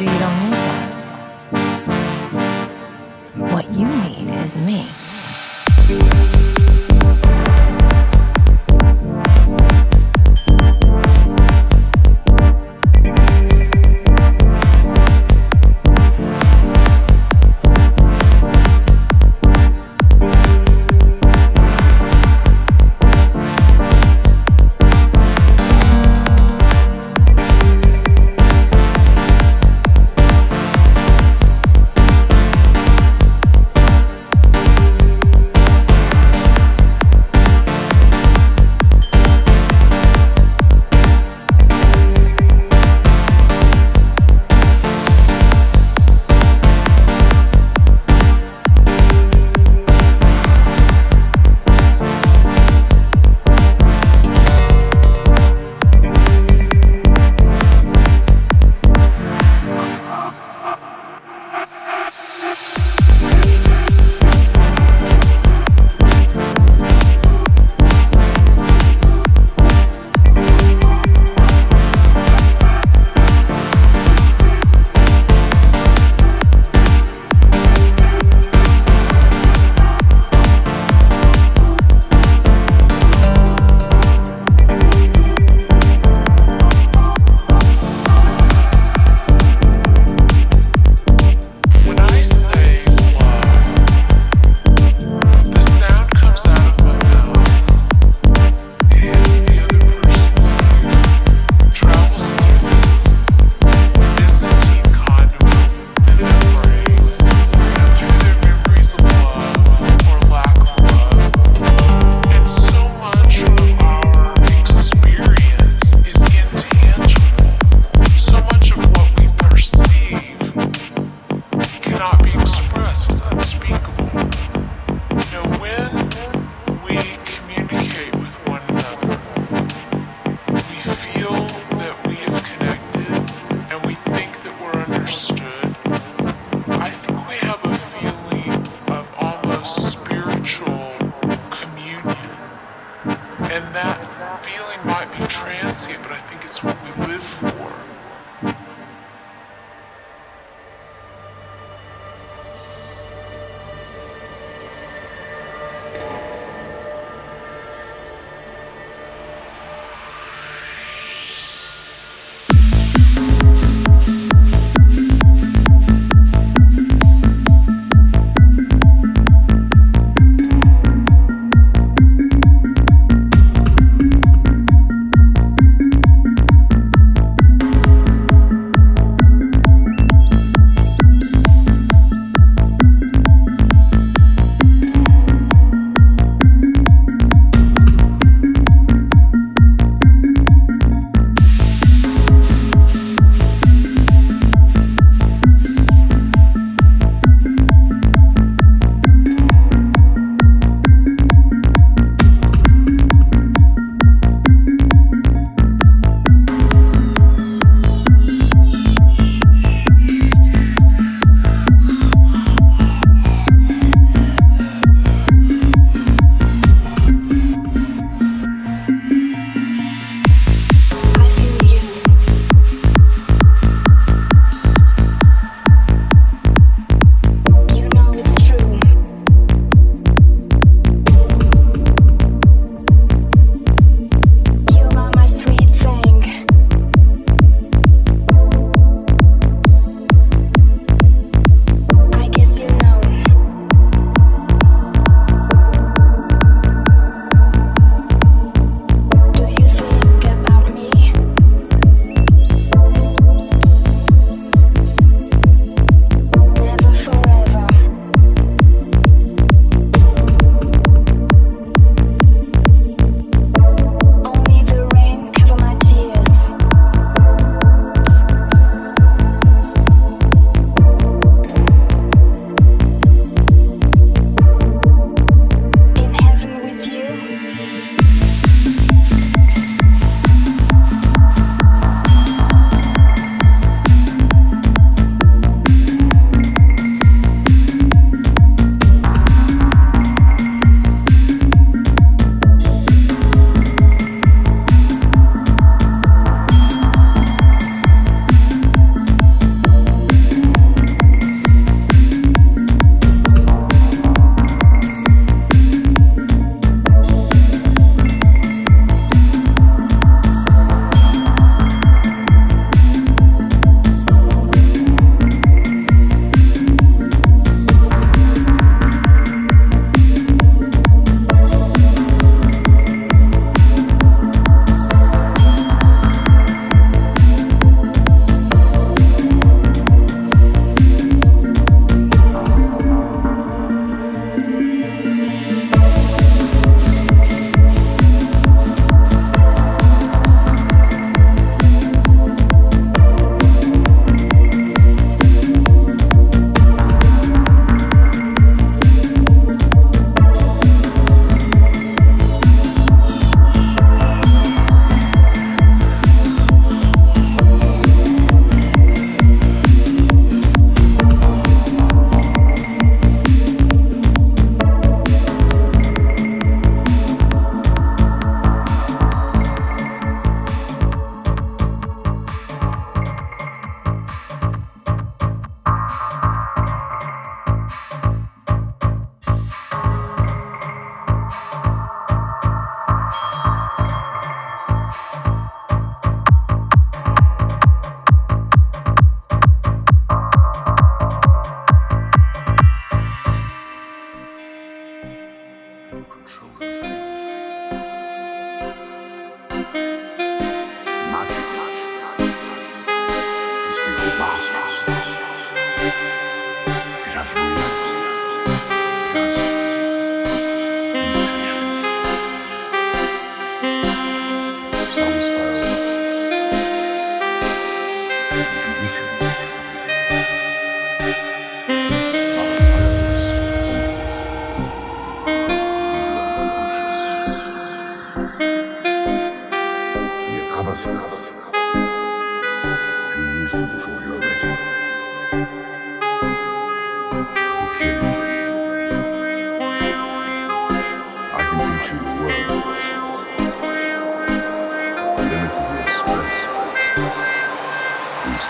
you 动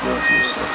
Deus do céu.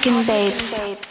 Fucking babes.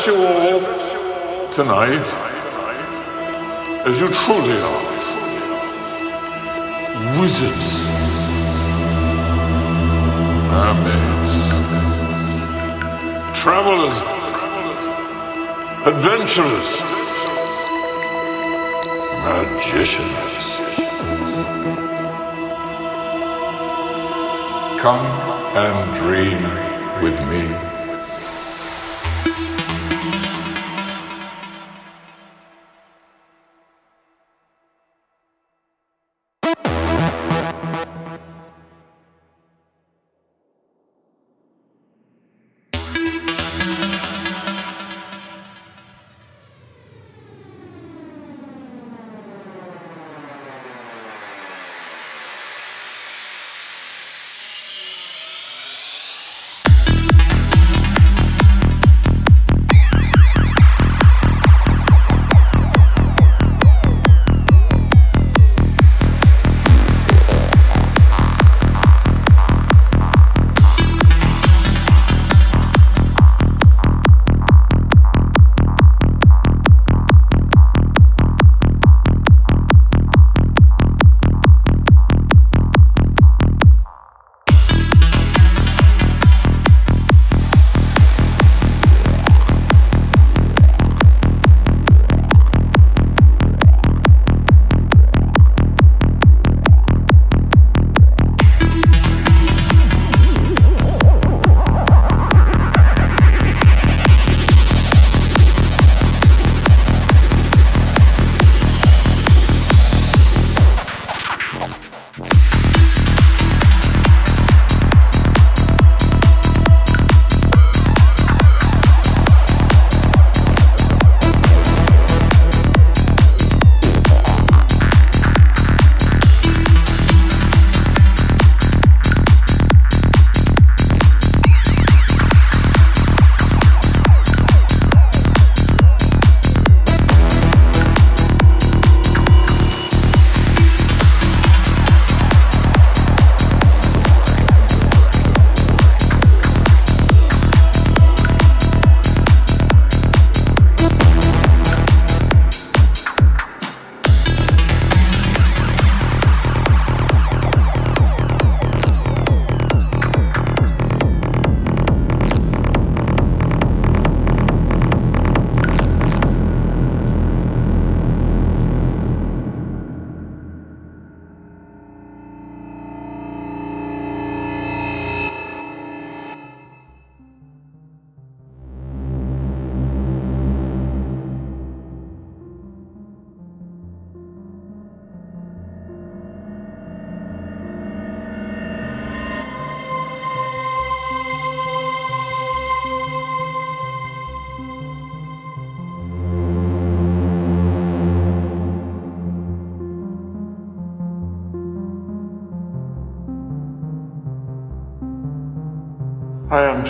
Address you all tonight as you truly are. Wizards, mermaids, travelers, adventurers, magicians. Come and dream with me.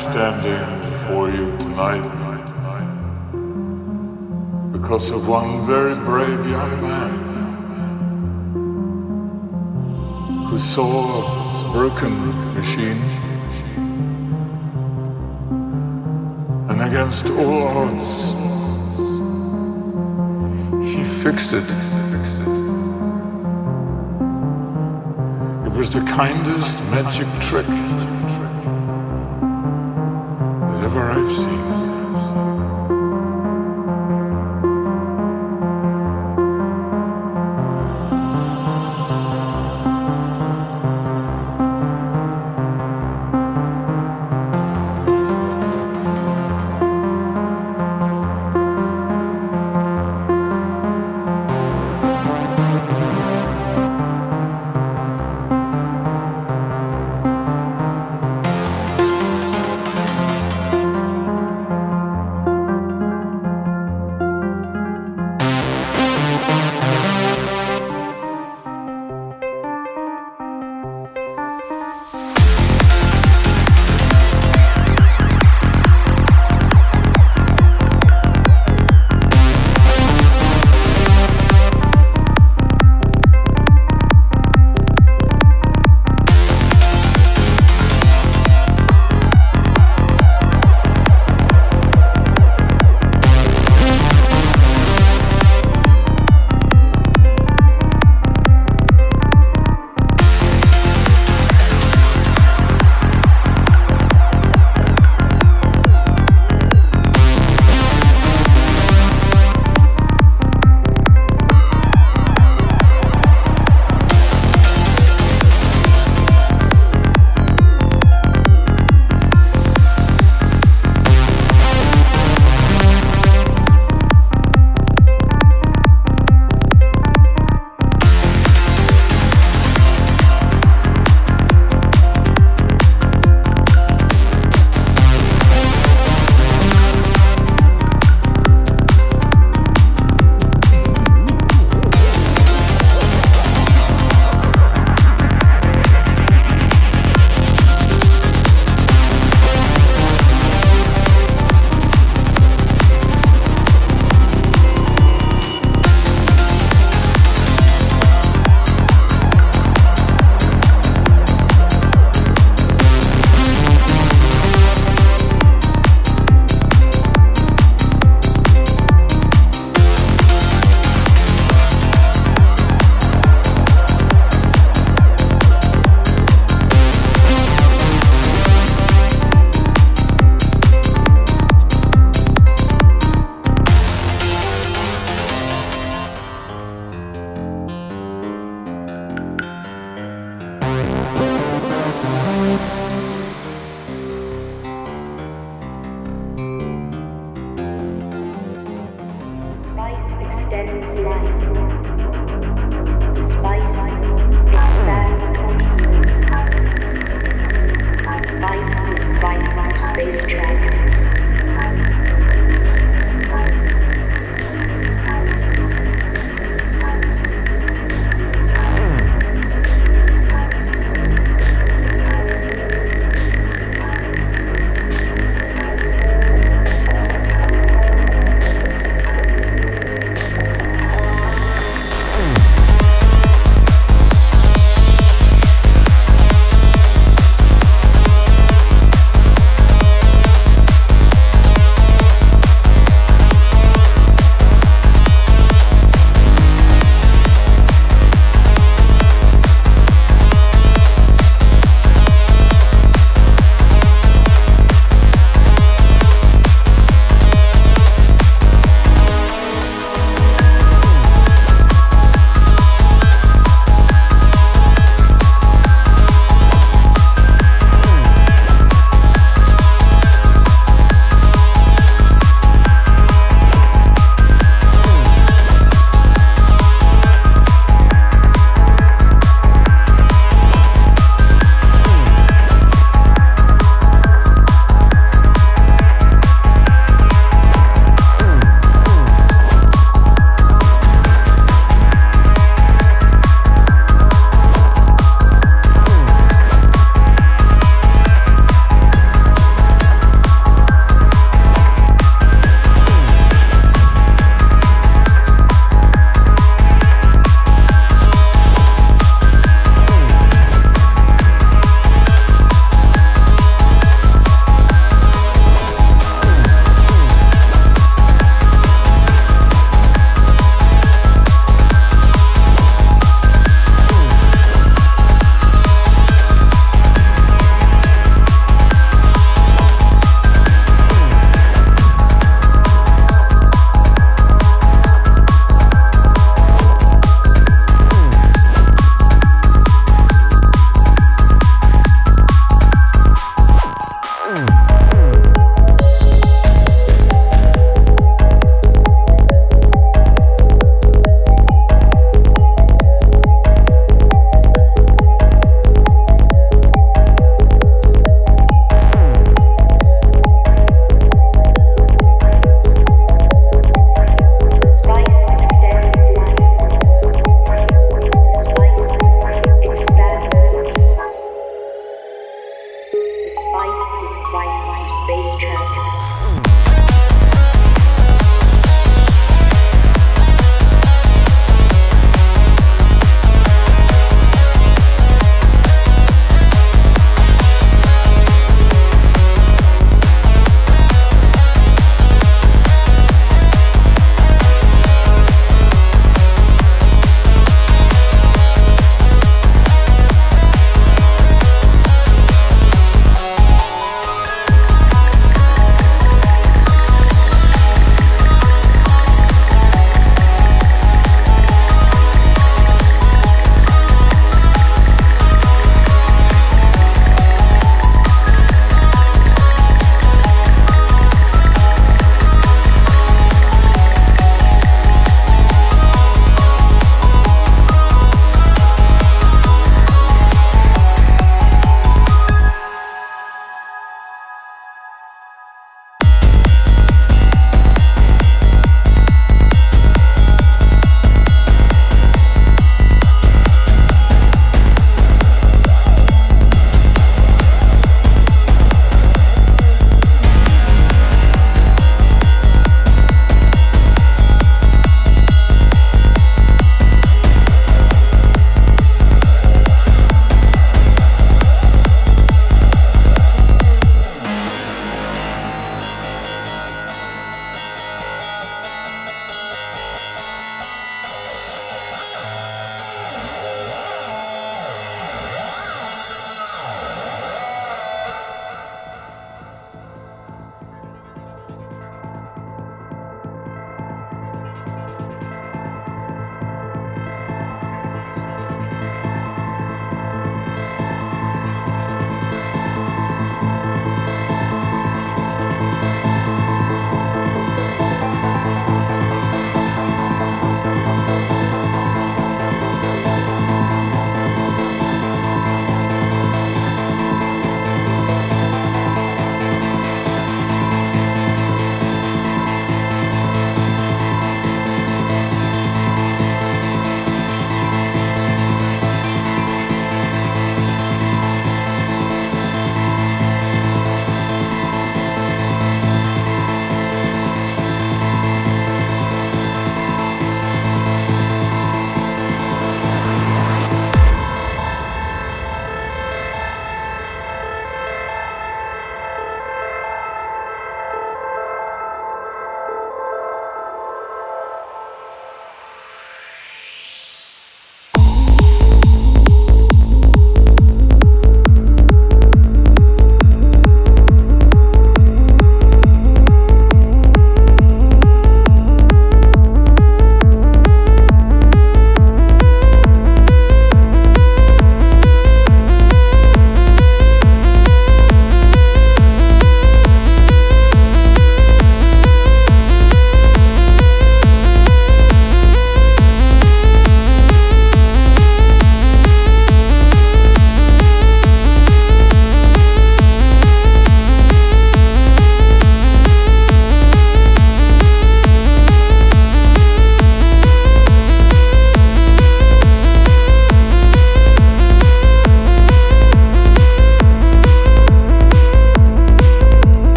Standing before you tonight because of one very brave young man who saw a broken machine and against all odds he fixed it. It was the kindest magic trick ever I've seen.